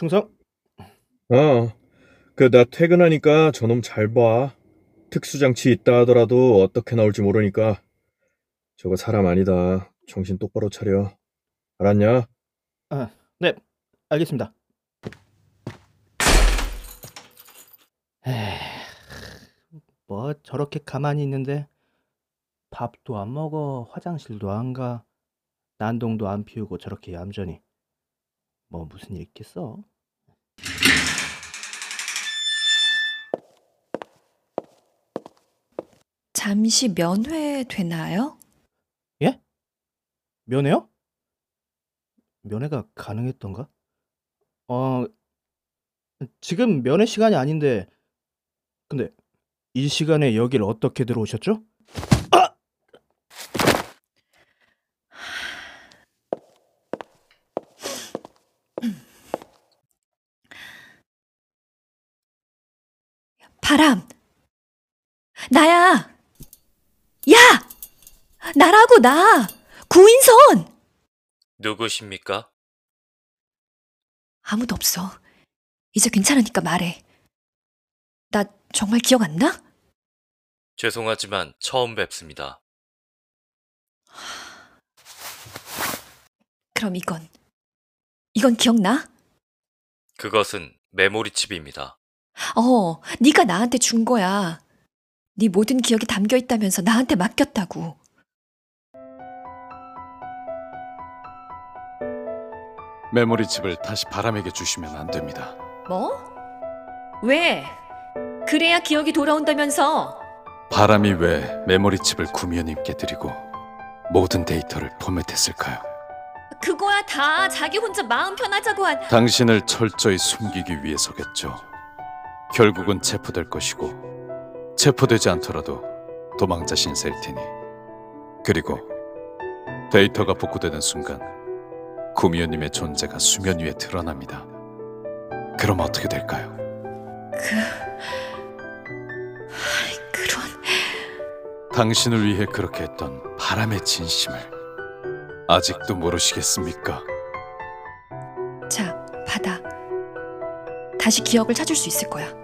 충성. 어, 그나 퇴근하니까 저놈 잘 봐. 특수장치 있다 하더라도 어떻게 나올지 모르니까. 저거 사람 아니다. 정신 똑바로 차려. 알았냐? 네, 알겠습니다. 에휴, 뭐 저렇게 가만히 있는데 밥도 안 먹어, 화장실도 안 가, 난동도 안 피우고 저렇게 얌전히 뭐 무슨 일 있겠어? 잠시 면회 되나요? 면회요? 면회가 가능했던가? 어, 지금 면회 시간이 아닌데, 근데 이 시간에 여길 어떻게 들어오셨죠? 아! 바람! 나야! 야! 나라고, 나! 구인선! 누구십니까? 아무도 없어. 이제 괜찮으니까 말해. 나 정말 기억 안 나? 죄송하지만 처음 뵙습니다. 그럼 이건. 이건 기억나? 그것은 메모리 칩입니다. 어, 네가 나한테 준 거야. 네 모든 기억이 담겨 있다면서 나한테 맡겼다고. 메모리 칩을 다시 바람에게 주시면 안 됩니다. 뭐? 왜? 그래야 기억이 돌아온다면서. 바람이 왜 메모리 칩을 구미호님께 드리고 모든 데이터를 포맷했을까요? 그거야 다 자기 혼자 마음 편하자고 한. 당신을 철저히 숨기기 위해서겠죠. 결국은 체포될 것이고 체포되지 않더라도 도망자 신세일 테니 그리고 데이터가 복구되는 순간 구미호님의 존재가 수면 위에 드러납니다. 그럼 어떻게 될까요? 그. 아이, 그런. 당신을 위해 그렇게 했던 바람의 진심을 아직도 모르시겠습니까? 자, 받아. 다시 기억을 찾을 수 있을 거야.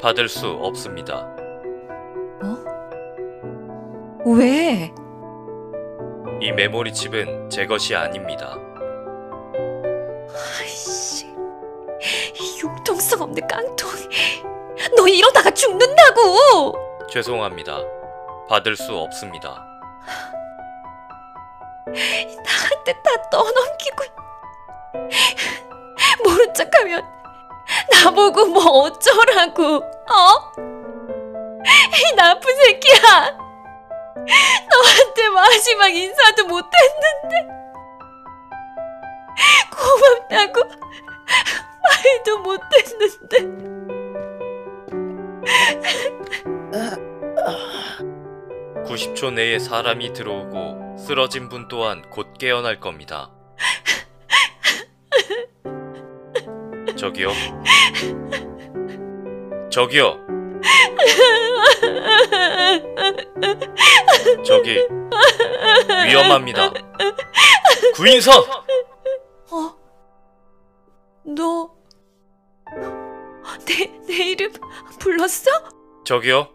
받을 수 없습니다. 어? 왜? 이 메모리 칩은 제 것이 아닙니다. 아이씨. 이 융통성 없는 깡통. 너 이러다가 죽는다고! 죄송합니다. 받을 수 없습니다. 나한테 다 떠넘기고. 모른 척 하면 나보고 뭐 어쩌라고, 어? 이 나쁜 새끼야! 너한테 마지막 인사도 못했는데. 고맙다고 말도 못했는데. 90초 내에 사람이 들어오고 쓰러진 분 또한 곧 깨어날 겁니다. 저기요. 저기요. 저기 위험합니다. 구인선! 어? 너, 내, 내 이름 불렀어? 저기요.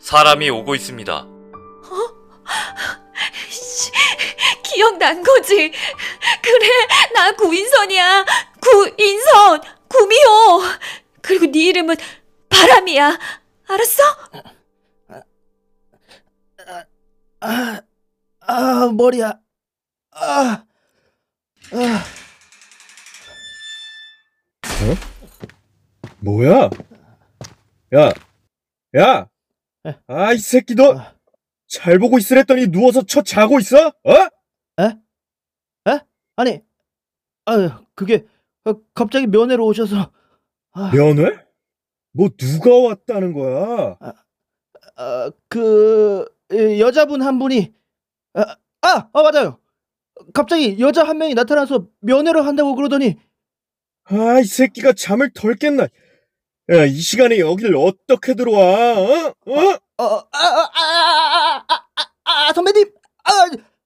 사람이 오고 있습니다. 씨, 기억난 거지? 그래, 나 구인선이야. 구인선, 구미호. 그리고 네 이름은 바람이야. 알았어? 아, 아, 머리야. 아, 아. 뭐야? 야, 야! 에? 아, 이 새끼 너 아. 잘 보고 있으랬더니 누워서 쳐 자고 있어? 어? 아니, 아유, 그게 어, 갑자기 면회로 오셔서 아, 면회? 뭐 누가 왔다는 거야? 아, 그 예, 여자분 한 분이 아, 아, 아, 맞아요. 갑자기 여자 한 명이 나타나서 면회를 한다고 그러더니 아, 이 새끼가 잠을 덜 깼나? 야, 이 시간에 여길 어떻게 들어와? 어? 어? 어, 아, 아, 아, 아, 아, 아, 아, 선배님, 아,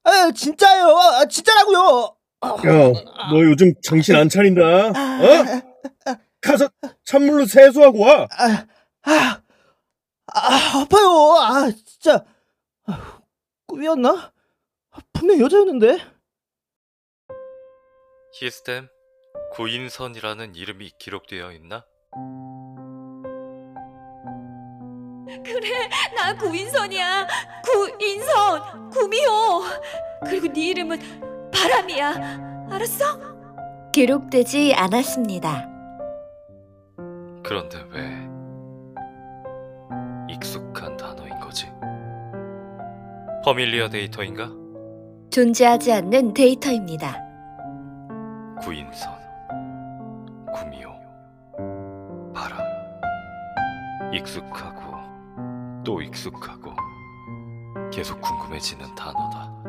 아, 진짜예요, 아, 진짜라고요. 야, 너 요즘 정신 안 차린다. 어? 가서 찬물로 세수하고 와. 아, 아, 아, 아파요. 아, 진짜. 아, 꿈이었나? 분명 여자였는데. 히스템 구인선이라는 이름이 기록되어 있나? 그래, 나 구인선이야. 구인선, 구미호. 그리고 네 이름은 바람이야. 알았어? 기록되지 않았습니다. 그런데 왜 익숙한 단어인 거지? 퍼밀리어 데이터인가? 존재하지 않는 데이터입니다. 구인선, 구미호, 바람. 익숙하고 또 익숙하고 계속 궁금해지는 단어다.